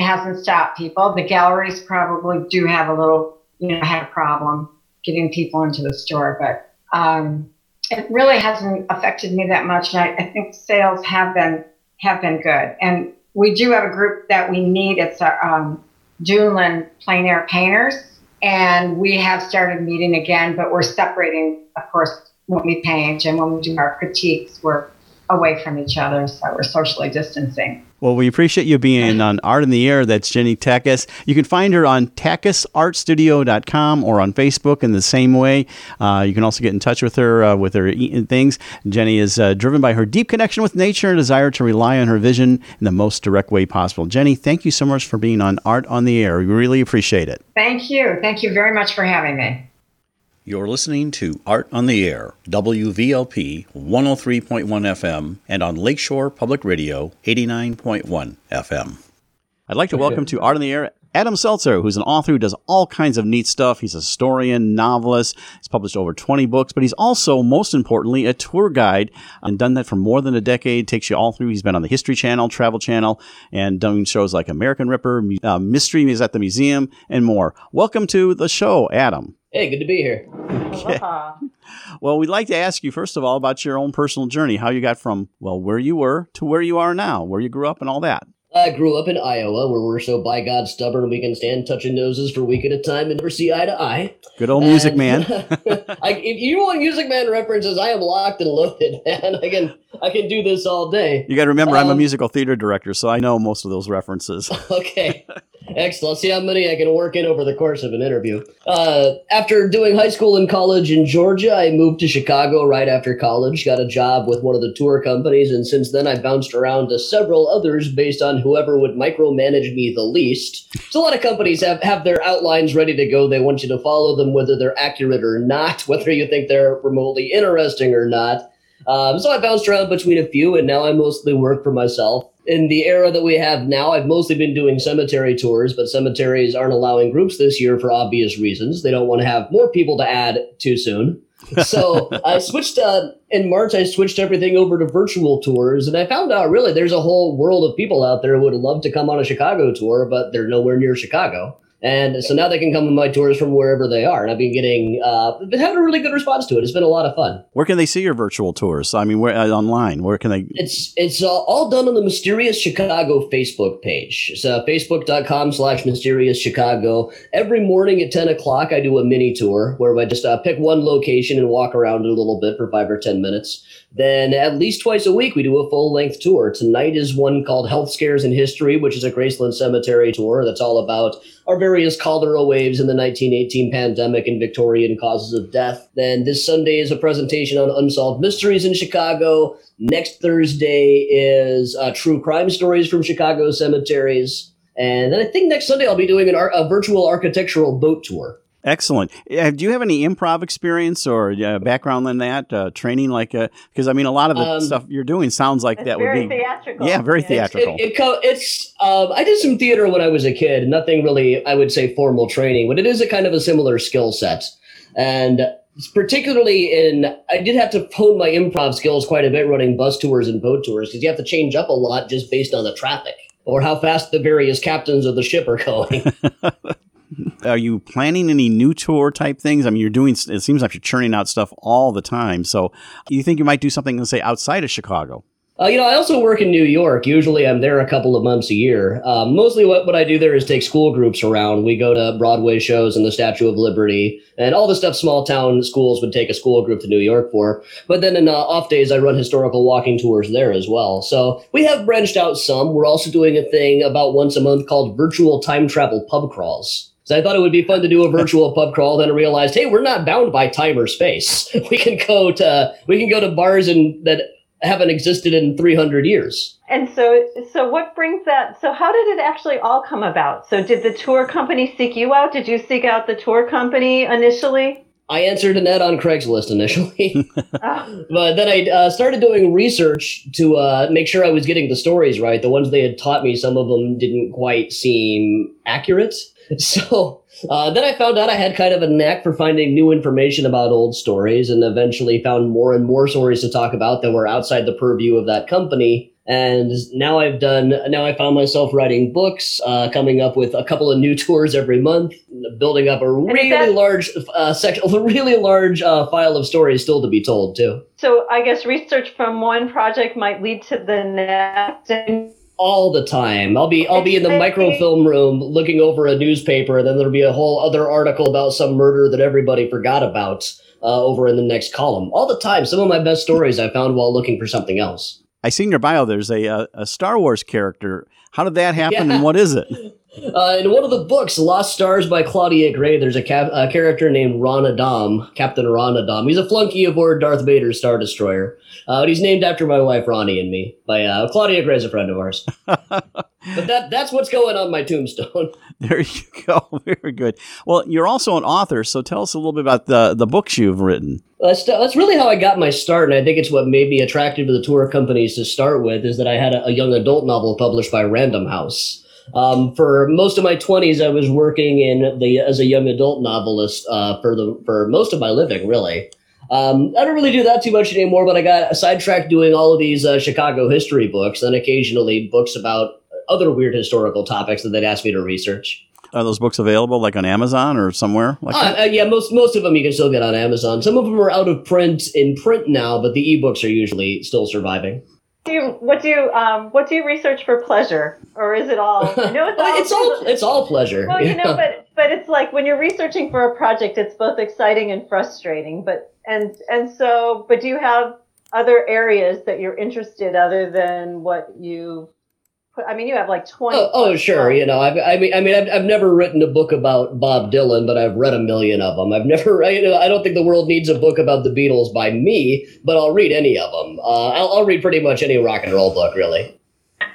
hasn't stopped people. The galleries probably do have a little, you know, had a problem getting people into the store, but um, it really hasn't affected me that much. And I, I, think sales have been have been good. And we do have a group that we meet. It's our um, Duneland Plein Air Painters, and we have started meeting again. But we're separating, of course, when we paint and when we do our critiques. We're away from each other, so we're socially distancing. Well, we appreciate you being on Art in the Air. That's Jenny Takis. You can find her on takisartstudio.com or on Facebook in the same way. Uh, you can also get in touch with her uh, with her things. Jenny is uh, driven by her deep connection with nature and desire to rely on her vision in the most direct way possible. Jenny, thank you so much for being on Art on the Air. We really appreciate it. Thank you. Thank you very much for having me. You're listening to Art on the Air, WVLP 103.1 FM, and on Lakeshore Public Radio 89.1 FM. I'd like to welcome to Art on the Air Adam Selzer, who's an author who does all kinds of neat stuff. He's a historian, novelist. He's published over 20 books, but he's also, most importantly, a tour guide and done that for more than a decade. Takes you all through. He's been on the History Channel, Travel Channel, and done shows like American Ripper, uh, Mysteries at the Museum, and more. Welcome to the show, Adam. Hey, good to be here. [LAUGHS] Okay. Well, we'd like to ask you, first of all, about your own personal journey, how you got from, well, where you were to where you are now, where you grew up and all that. I grew up in Iowa, where we're so by God stubborn we can stand touching noses for a week at a time and never see eye to eye. Good old Music Man. [LAUGHS] [LAUGHS] I, if you want Music Man references, I am locked and loaded, [LAUGHS] man. I can I can do this all day. You got to remember, um, I'm a um, musical theater director, so I know most of those references. okay. Excellent. See how many I can work in over the course of an interview. Uh, after doing high school and college in Georgia, I moved to Chicago right after college, got a job with one of the tour companies, and since then I bounced around to several others based on whoever would micromanage me the least. So a lot of companies have, have their outlines ready to go. They want you to follow them whether they're accurate or not, [LAUGHS] whether you think they're remotely interesting or not. Um, so I bounced around between a few, and now I mostly work for myself in the era that we have now, I've mostly been doing cemetery tours, but cemeteries aren't allowing groups this year for obvious reasons. They don't want to have more people to add too soon. So [LAUGHS] I switched uh, in March. I switched everything over to virtual tours, and I found out really there's a whole world of people out there who would love to come on a Chicago tour, but they're nowhere near Chicago. And so now they can come on my tours from wherever they are. And I've been getting, uh, been having a really good response to it. It's been a lot of fun. Where can they see your virtual tours? I mean, where uh, online? Where can they? It's it's uh, all done on the Mysterious Chicago Facebook page. So facebook.com slash Mysterious Chicago. Every morning at 10 o'clock, I do a mini tour where I just uh, pick one location and walk around it a little bit for five or 10 minutes. Then at least twice a week, we do a full length tour. Tonight is one called Health Scares in History, which is a Graceland Cemetery tour that's all about our various cholera waves in the 1918 pandemic and Victorian causes of death. Then this Sunday is a presentation on unsolved mysteries in Chicago. Next Thursday is uh, true crime stories from Chicago cemeteries. And then I think next Sunday I'll be doing an ar- a virtual architectural boat tour. Excellent. Uh, do you have any improv experience or uh, background in that uh, training? Like, because uh, I mean, a lot of the um, stuff you're doing sounds like that would be theatrical. Yeah, very theatrical. It, it, it's. Um, I did some theater when I was a kid. Nothing really, I would say, formal training, but it is a kind of a similar skill set, and particularly in. I did have to hone my improv skills quite a bit running bus tours and boat tours because you have to change up a lot just based on the traffic or how fast the various captains of the ship are [LAUGHS] going. [LAUGHS] Are you planning any new tour type things? I mean, you're doing. It seems like you're churning out stuff all the time. So, you think you might do something, say, outside of Chicago? Uh, you know, I also work in New York. Usually I'm there a couple of months a year. Um, mostly what, what I do there is take school groups around. We go to Broadway shows and the Statue of Liberty and all the stuff small town schools would take a school group to New York for. But then in uh, off days, I run historical walking tours there as well. So we have branched out some. We're also doing a thing about once a month called virtual time travel pub crawls. So I thought it would be fun to do a virtual pub crawl. Then I realized, hey, we're not bound by time or space. [LAUGHS] We can go to we can go to bars and that haven't existed in 300 years. And so, so what brings that? So, how did it actually all come about? So, did the tour company seek you out? Did you seek out the tour company initially? I answered an ad on Craigslist initially, [LAUGHS] but then I uh, started doing research to uh, make sure I was getting the stories right. The ones they had taught me, some of them didn't quite seem accurate. [LAUGHS] So uh, then I found out I had kind of a knack for finding new information about old stories, and eventually found more and more stories to talk about that were outside the purview of that company. And now I've done. Now I found myself writing books, uh, coming up with a couple of new [LAUGHS] tours every month, building up a really that- large uh, section, a [LAUGHS] really large uh, file of stories still to be told too. So, I guess research from one project might lead to the next. And all the time. I'll be I'll be in the microfilm room looking over a newspaper, and then there'll be a whole other article about some murder that everybody forgot about uh, over in the next column. All the time. Some of my best stories I found while looking for something else. I see in your bio there's a, a, a Star Wars character. How did that happen Yeah. and what is it? [LAUGHS] Uh, in one of the books, Lost Stars by Claudia Gray, there's a, cap- a character named Ron Adam, Captain Ron Adam. He's a flunky aboard Darth Vader's Star Destroyer. Uh, and he's named after my wife Ronnie and me. By uh, Claudia Gray's a friend of ours. [LAUGHS] but that that's what's going on my tombstone. [LAUGHS] There you go. [LAUGHS] Very good. Well, you're also an author, so tell us a little bit about the, the books you've written. That's, that's really how I got my start, and I think it's what made me attracted to the tour companies to start with. Is that I had a, a young adult novel published by Random House. Um, for most of my twenties, I was working in the as a young adult novelist uh, for the for most of my living, really. Um, I don't really do that too much anymore, but I got sidetracked doing all of these uh, Chicago history books, and occasionally books about other weird historical topics that they'd ask me to research. Are those books available like on Amazon or somewhere like Uh, uh, yeah, most most of them you can still get on Amazon. Some of them are out of print in print now, but the ebooks are usually still surviving. Do you, what do you, um, what do you research for pleasure, or is it all? I know it's all. [LAUGHS] it's all it's all pleasure. Well, you know, Yeah. but but it's like when you're researching for a project, it's both exciting and frustrating. But and and so, but do you have other areas that you're interested other than what you? I mean, you have like twenty. Oh, oh sure. books. You know, I've, I mean, I mean, I've, I've never written a book about Bob Dylan, but I've read a million of them. I've never, [LAUGHS] I, you know, I don't think the world needs a book about the Beatles by me, but I'll read any of them. Uh, I'll, I'll read pretty much any rock and roll book, really.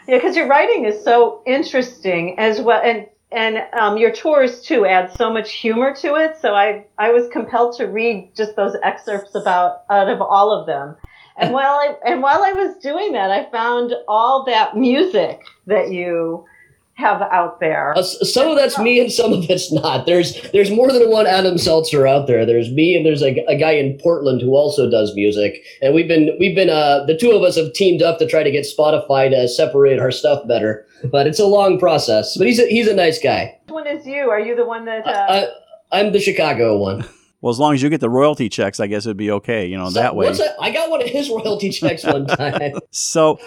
Yeah, because your writing is so interesting as well, and and um, your tours too add so much humor to it. So I I was compelled to read just those excerpts about out of all of them. And while I and while I was doing that, I found all that music that you have out there. Uh, some of that's me and some of it's not. There's there's more than one Adam Selzer out there. There's me and there's a, a guy in Portland who also does music, and we've been we've been uh the two of us have teamed up to try to get Spotify to separate our stuff better. But it's a long process. But he's a, he's a nice guy. Which one is you? Are you the one that? Uh, I, I'm the Chicago one. Well, as long as you get the royalty checks, I guess it'd be okay, you know, that way. I got one of his [LAUGHS] royalty checks one time. [LAUGHS] So,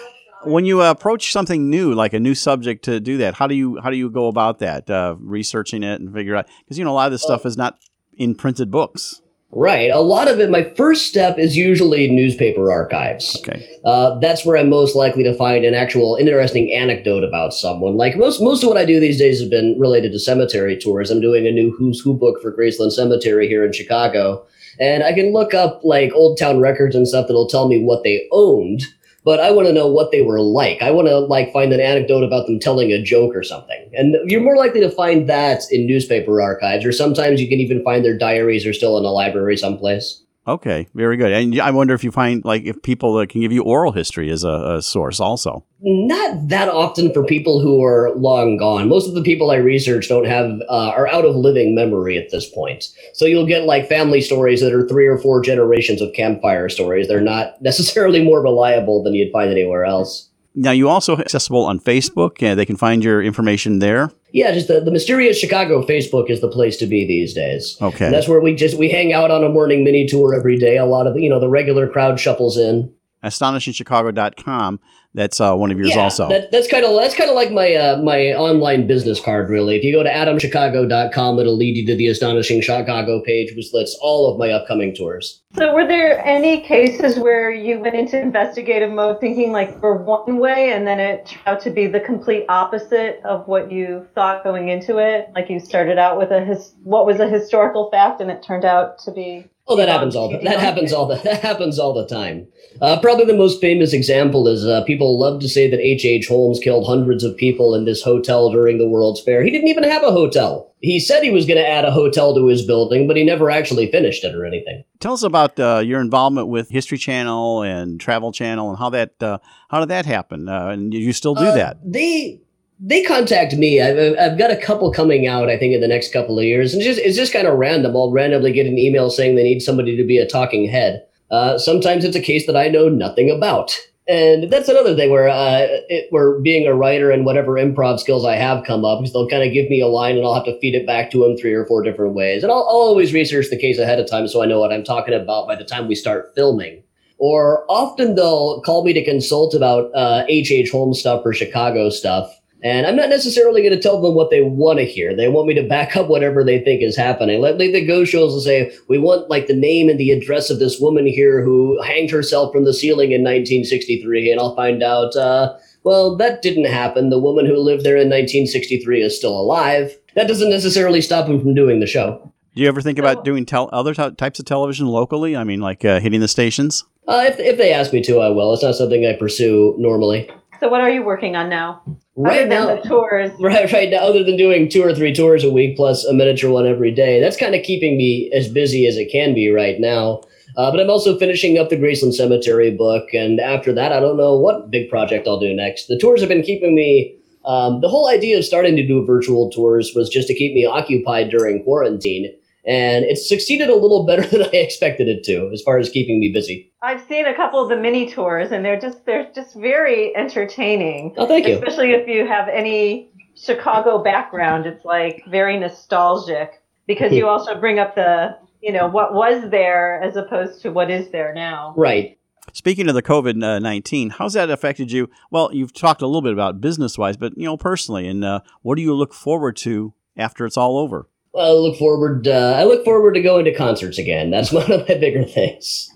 when you approach something new, like a new subject to do that, how do you how do you go about that? Uh, researching it and figure out because you know a lot of this stuff is not in printed books. Right. A lot of it, my first step is usually newspaper archives. Okay. Uh, that's where I'm most likely to find an actual interesting anecdote about someone. Like most, most of what I do these days has been related to cemetery tours. I'm doing a new Who's Who book for Graceland Cemetery here in Chicago. And I can look up like old town records and stuff that'll tell me what they owned, but I want to know what they were like. I want to like find an anecdote about them telling a joke or something. And you're more likely to find that in newspaper archives, or sometimes you can even find their diaries are still in a library someplace. Okay, very good. And I wonder if you find like if people uh, can give you oral history as a, a source also. Not that often for people who are long gone. Most of the people I research don't have uh, are out of living memory at this point. So you'll get like family stories that are three or four generations of campfire stories. They're not [LAUGHS] necessarily more reliable than you'd find anywhere else. Now you also accessible on Facebook, and they can find your information there. Yeah, just the, the mysterious Chicago Facebook is the place to be these days. Okay. And that's where we just we hang out on a morning mini tour every day. A lot of you know the regular crowd shuffles in. astonishingchicago.com. That's uh, one of yours yeah, also. That, that's kind of that's kind of like my uh, my online business card. Really, if you go to adamchicago.com, it'll lead you to the Astonishing Chicago page, which lists all of my upcoming tours. So, were there any cases where you went into investigative mode thinking like for one way and then it turned out to be the complete opposite of what you thought going into it? Like you started out with a his, what was a historical fact and it turned out to be. Oh, that happens all the, that [LAUGHS] happens all the that happens all the time. Uh, probably the most famous example is uh, people love to say that H. H. Holmes killed hundreds of people in this hotel during the World's Fair. He didn't even have a hotel. He said he was going to add a hotel to his building, but he never actually finished it or anything. Tell us about uh, your involvement with History Channel and Travel Channel and how that uh, how did that happen? Uh, and you still do Uh, that? They they contact me. I've, I've got a couple coming out. I think in the next couple of years, and it's just it's just kind of random. I'll randomly get an email saying they need somebody to be a talking head. Uh, sometimes it's a case that I know nothing about. And that's another thing where uh, it, where being a writer and whatever improv skills I have come up, because they'll kind of give me a line and I'll have to feed it back to them three or four different ways. And I'll, I'll always research the case ahead of time so I know what I'm talking about by the time we start filming. Or often they'll call me to consult about uh, H.H. Holmes stuff or Chicago stuff. And I'm not necessarily going to tell them what they want to hear. They want me to back up whatever they think is happening. Like the go shows and say, we want like the name and the address of this woman here who hanged herself from the ceiling in 1963. And I'll find out, uh, well, that didn't happen. The woman who lived there in 1963 is still alive. That doesn't necessarily stop them from doing the show. Do you ever think about doing tel- other ty- types of television locally? I mean, like uh, hitting the stations? Uh, if, if they ask me to, I will. It's not something I pursue normally. So, what are you working on now? Right now, the tours. [LAUGHS] Right, right now, other than doing two or three tours a week plus a miniature one every day, that's kind of keeping me as busy as it can be right now. Uh, but I'm also finishing up the Graceland Cemetery book, and after that, I don't know what big project I'll do next. The tours have been keeping me. Um, the whole idea of starting to do virtual tours was just to keep me occupied during quarantine, and it succeeded a little better [LAUGHS] than I expected it to, as far as keeping me busy. I've seen a couple of the mini tours, and they're just they're just very entertaining. Oh, thank you. Especially if you have any Chicago background, it's like very nostalgic because you [LAUGHS] also bring up the you know what was there as opposed to what is there now. Right. Speaking of the COVID nineteen, how's that affected you? Well, you've talked a little bit about business wise, but you know personally, and uh, what do you look forward to after it's all over? I look forward. Uh, I look forward to going to concerts again. That's [LAUGHS] one of my bigger things.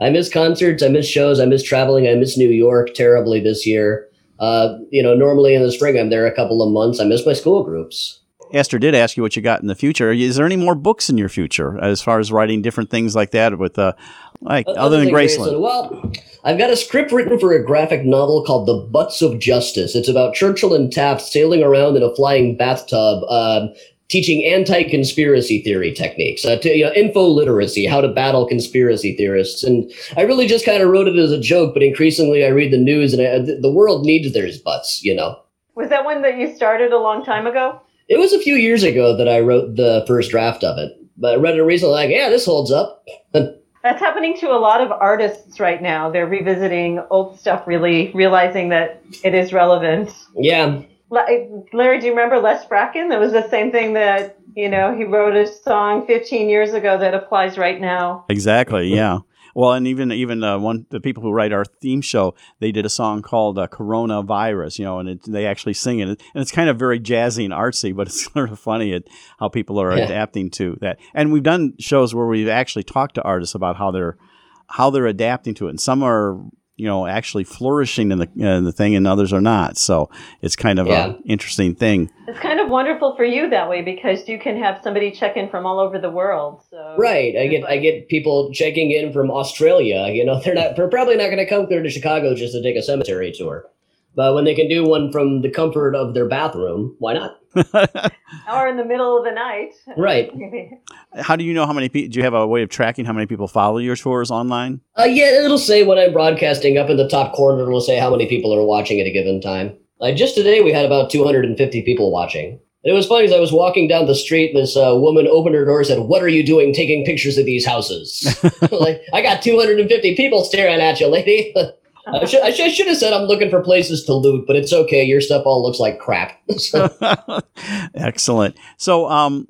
I miss concerts. I miss shows. I miss traveling. I miss New York terribly this year. Uh, you know, normally in the spring I'm there a couple of months. I miss my school groups. Esther did ask you what you got in the future. Is there any more books in your future as far as writing different things like that with, uh, like Uh, other than Graceland? Well, I've got a script written for a graphic novel called The Butts of Justice. It's about Churchill and Taft sailing around in a flying bathtub, um, teaching anti-conspiracy theory techniques, uh, to, you know, info literacy, how to battle conspiracy theorists. And I really just kind of wrote it as a joke, but increasingly I read the news and I, the world needs their butts, you know. Was that one that you started a long time ago? It was a few years ago that I wrote the first draft of it, but I read it recently, like, yeah, this holds up. [LAUGHS] That's happening to a lot of artists right now. They're revisiting old stuff, really realizing that it is relevant. yeah, Larry, do you remember Les Bracken? That was the same thing that, you know, he wrote a song 15 years ago that applies right now. Exactly. Yeah. Well, and even even uh, one the people who write our theme show, they did a song called uh, "Coronavirus," you know, and it, they actually sing it, and it's kind of very jazzy and artsy, but it's [LAUGHS] sort of funny at how people are Yeah. adapting to that. And we've done shows where we've actually talked to artists about how they're how they're adapting to it, and some are you know actually flourishing in the in the thing, and others are not. So it's kind of Yeah. an interesting thing. It's kind of wonderful for you that way because you can have somebody check in from all over the world. So Right. I get I get people checking in from Australia. You know, [LAUGHS] they're not they're probably not going to come clear to Chicago just to take a cemetery tour. But when they can do one from the comfort of their bathroom, why not? [LAUGHS] or in the middle of the night. Right. [LAUGHS] how do you know how many people? Do you have a way of tracking how many people follow your tours online? Uh, yeah, it'll say when I'm broadcasting up in the top corner. It'll say how many people are watching at a given time. Like just today, we had about 250 people watching. And it was funny as I was walking down the street, this uh, woman opened her door and said, "What are you doing, taking pictures of these houses?" [LAUGHS] like I got 250 people staring at you, lady. I should, I should have said I'm looking for places to loot, but it's okay. Your stuff all looks like crap. [LAUGHS] [LAUGHS] Excellent. So, um,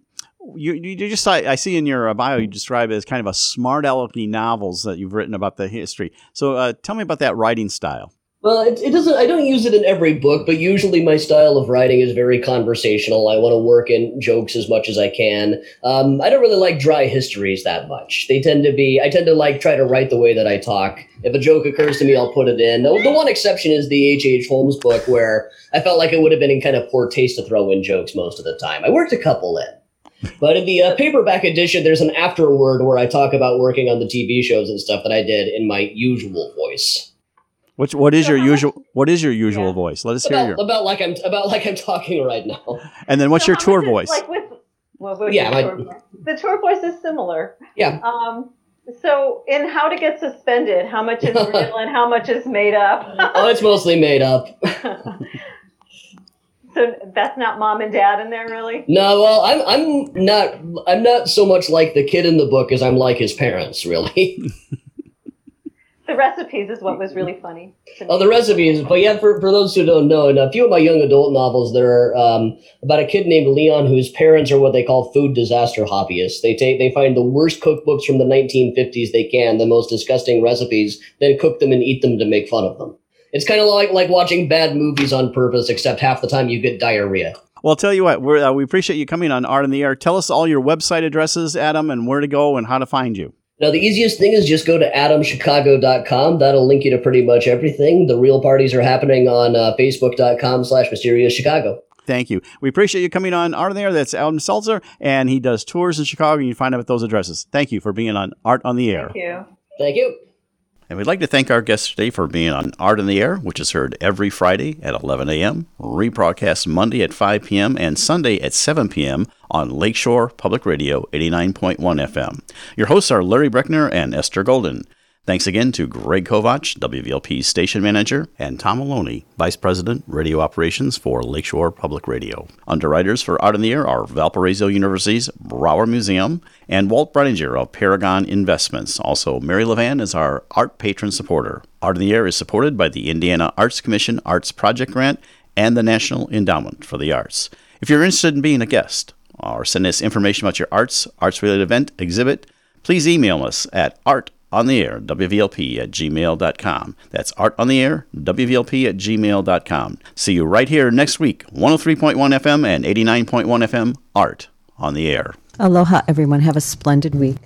you, you just I, I see in your uh, bio you describe it as kind of a smart alecky novels that you've written about the history. So uh, tell me about that writing style. Well, it, it doesn't. I don't use it in every book, but usually my style of writing is very conversational. I want to work in jokes as much as I can. Um, I don't really like dry histories that much. They tend to be. I tend to like try to write the way that I talk. If a joke occurs to me, I'll put it in. The, the one exception is the H. H. Holmes book, where I felt like it would have been in kind of poor taste to throw in jokes most of the time. I worked a couple in. But in the uh, paperback edition, there's an afterword where I talk about working on the TV shows and stuff that I did in my usual voice. Which what is your usual what is your usual yeah. voice? Let us about, hear your about like I'm about like I'm talking right now. And then what's so your tour voice? Like with well, yeah, my, tour the tour voice is similar. Yeah. Um, so in how to get suspended, how much is real and how much is made up? [LAUGHS] oh, it's mostly made up. [LAUGHS] so that's not mom and dad in there, really. No, well, I'm I'm not I'm not so much like the kid in the book as I'm like his parents, really [LAUGHS] the recipes is what was really funny. Oh, the recipes. But yeah, for, for those who don't know, in a few of my young adult novels, there are um, about a kid named Leon whose parents are what they call food disaster hobbyists. They take they find the worst cookbooks from the 1950s they can, the most disgusting recipes, then cook them and eat them to make fun of them. It's kind of like like watching bad movies on purpose, except half the time you get diarrhea. Well, I'll tell you what, uh, we appreciate you coming on Art in the Air. Tell us all your website addresses, Adam, and where to go and how to find you. Now, the easiest thing is just go to adamchicago.com. That'll link you to pretty much everything. The real parties are happening on uh, facebook.com slash mysterious Chicago. Thank you. We appreciate you coming on Art there. That's Adam Selzer, and he does tours in Chicago. And you find out at those addresses. Thank you for being on Art on the Air. Thank you. Thank you. And we'd like to thank our guests today for being on Art in the Air, which is heard every Friday at 11 a.m., rebroadcast Monday at 5 p.m., and Sunday at 7 p.m. on Lakeshore Public Radio 89.1 FM. Your hosts are Larry Brechner and Esther Golden. Thanks again to Greg Kovach, WVLP's station manager, and Tom Maloney, Vice President, Radio Operations for Lakeshore Public Radio. Underwriters for Art in the Air are Valparaiso University's Brauer Museum and Walt Breininger of Paragon Investments. Also, Mary Levan is our art patron supporter. Art in the Air is supported by the Indiana Arts Commission Arts Project Grant and the National Endowment for the Arts. If you're interested in being a guest or send us information about your arts, arts related event, exhibit, please email us at art on the air, WVLP at gmail.com. That's art on the air, WVLP at gmail.com. See you right here next week, 103.1 FM and 89.1 FM, Art on the Air. Aloha, everyone. Have a splendid week.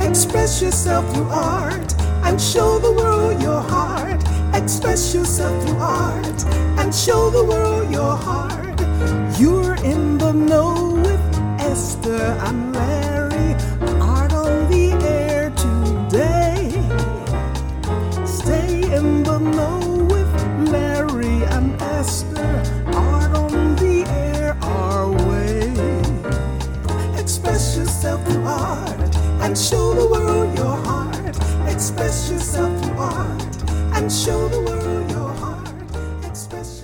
Express yourself through art and show the world your heart. Express yourself through art and show the world your heart. You're in the know with Esther and Larry are on the air today. Stay in the know with Larry and Esther are on the air our way. Express yourself through art and show the world your heart. Express yourself through art and show the world your heart. Express